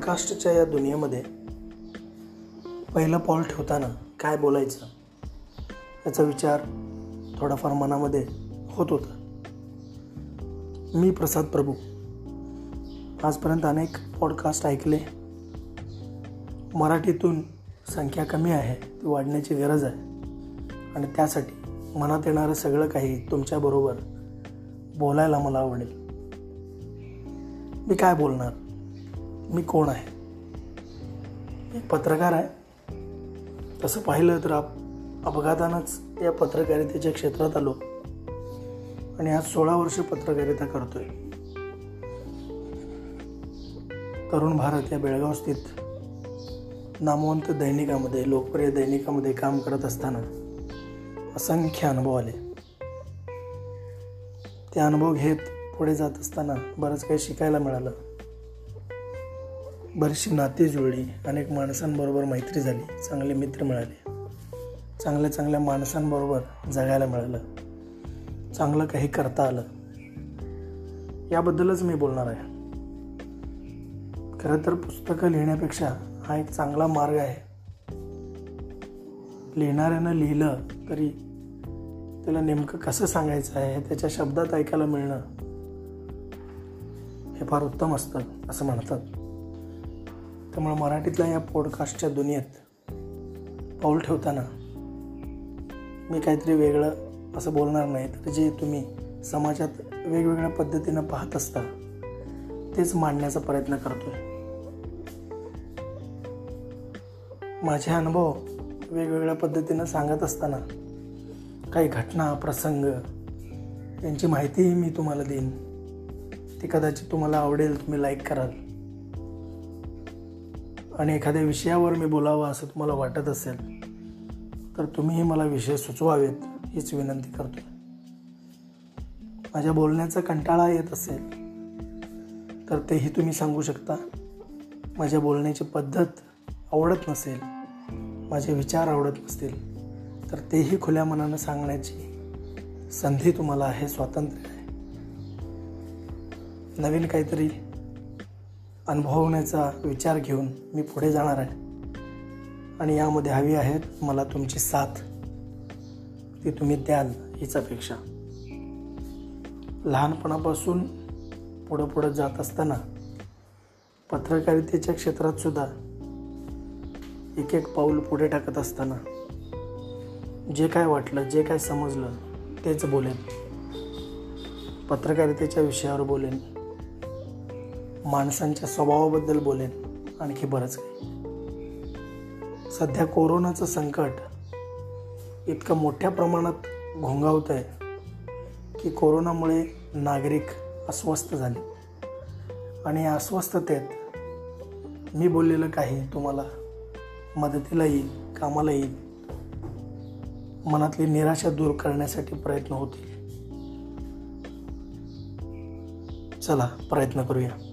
पॉडकास्टच्या या दुनियेमध्ये पहिलं पाऊल ठेवताना काय बोलायचं याचा विचार थोडाफार मनामध्ये होत होता. मी प्रसाद प्रभू. आजपर्यंत अनेक पॉडकास्ट ऐकले. मराठीतून संख्या कमी आहे ती वाढण्याची गरज आहे. आणि त्यासाठी मनात येणारं सगळं काही तुमच्याबरोबर बोलायला मला आवडेल. मी काय बोलणार? मी कोण आहे? एक पत्रकार आहे. तसं पाहिलं तर आप अपघातानंच या पत्रकारितेच्या क्षेत्रात आलो. आणि आज सोळा वर्ष पत्रकारिता करतोय. तरुण भारत या बेळगाव स्थित नामवंत दैनिकामध्ये लोकप्रिय दैनिकामध्ये काम करत असताना असंख्य अनुभव आले. ते अनुभव घेत पुढे जात असताना बरंच काही शिकायला मिळालं. बरीचशी नाते जुळली. अनेक माणसांबरोबर मैत्री झाली. चांगले मित्र मिळाले. चांगल्या चांगल्या माणसांबरोबर जगायला मिळालं. चांगलं काही करता आलं. याबद्दलच मी बोलणार आहे. खरं तर पुस्तकं लिहिण्यापेक्षा हा एक चांगला मार्ग आहे. लिहिणाऱ्यानं लिहिलं तरी त्याला नेमकं कसं सांगायचं आहे त्याच्या शब्दात ऐकायला मिळणं हे फार उत्तम असतं असं म्हणतात. त्यामुळे मराठीतल्या या पॉडकास्टच्या दुनियेत पाऊल ठेवताना मी काहीतरी वेगळं असं बोलणार नाही तर जे तुम्ही समाजात वेगवेगळ्या पद्धतीनं पाहत असता तेच मांडण्याचा प्रयत्न करतोय. माझे अनुभव वेगवेगळ्या पद्धतीनं सांगत असताना काही घटना प्रसंग यांची माहितीही मी तुम्हाला देईन. ती कदाचित तुम्हाला आवडेल तुम्ही लाईक कराल. आणि एखाद्या विषयावर मी बोलावं असं तुम्हाला वाटत असेल तर तुम्हीही मला विषय सुचवावेत हीच विनंती करतो माझ्या बोलण्याचा कंटाळा येत असेल तर तेही तुम्ही सांगू शकता. माझ्या बोलण्याची पद्धत आवडत नसेल माझे विचार आवडत नसतील तर तेही खुल्या मनानं सांगण्याची संधी तुम्हाला आहे स्वातंत्र्य आहे. नवीन काहीतरी अनुभवण्याचा विचार घेऊन मी पुढे जाणार आहे. आणि यामध्ये हवी आहेत मला तुमची साथ. ती तुम्ही द्याल हीच अपेक्षा. लहानपणापासून पुढं पुढं जात असताना पत्रकारितेच्या क्षेत्रातसुद्धा एक एक पाऊल पुढे टाकत असताना जे काय वाटलं जे काय समजलं तेच बोलेन. पत्रकारितेच्या विषयावर बोलेन. माणसांच्या स्वभावाबद्दल बोलेन आणखी बरंच काही. सध्या कोरोनाचं संकट इतकं मोठ्या प्रमाणात घोंगावत आहे की कोरोनामुळे नागरिक अस्वस्थ झाले. आणि या अस्वस्थतेत मी बोललेलं काही तुम्हाला मदतीला येईल कामाला येईल. मनातली निराशा दूर करण्यासाठी प्रयत्न होतील. चला प्रयत्न करूया.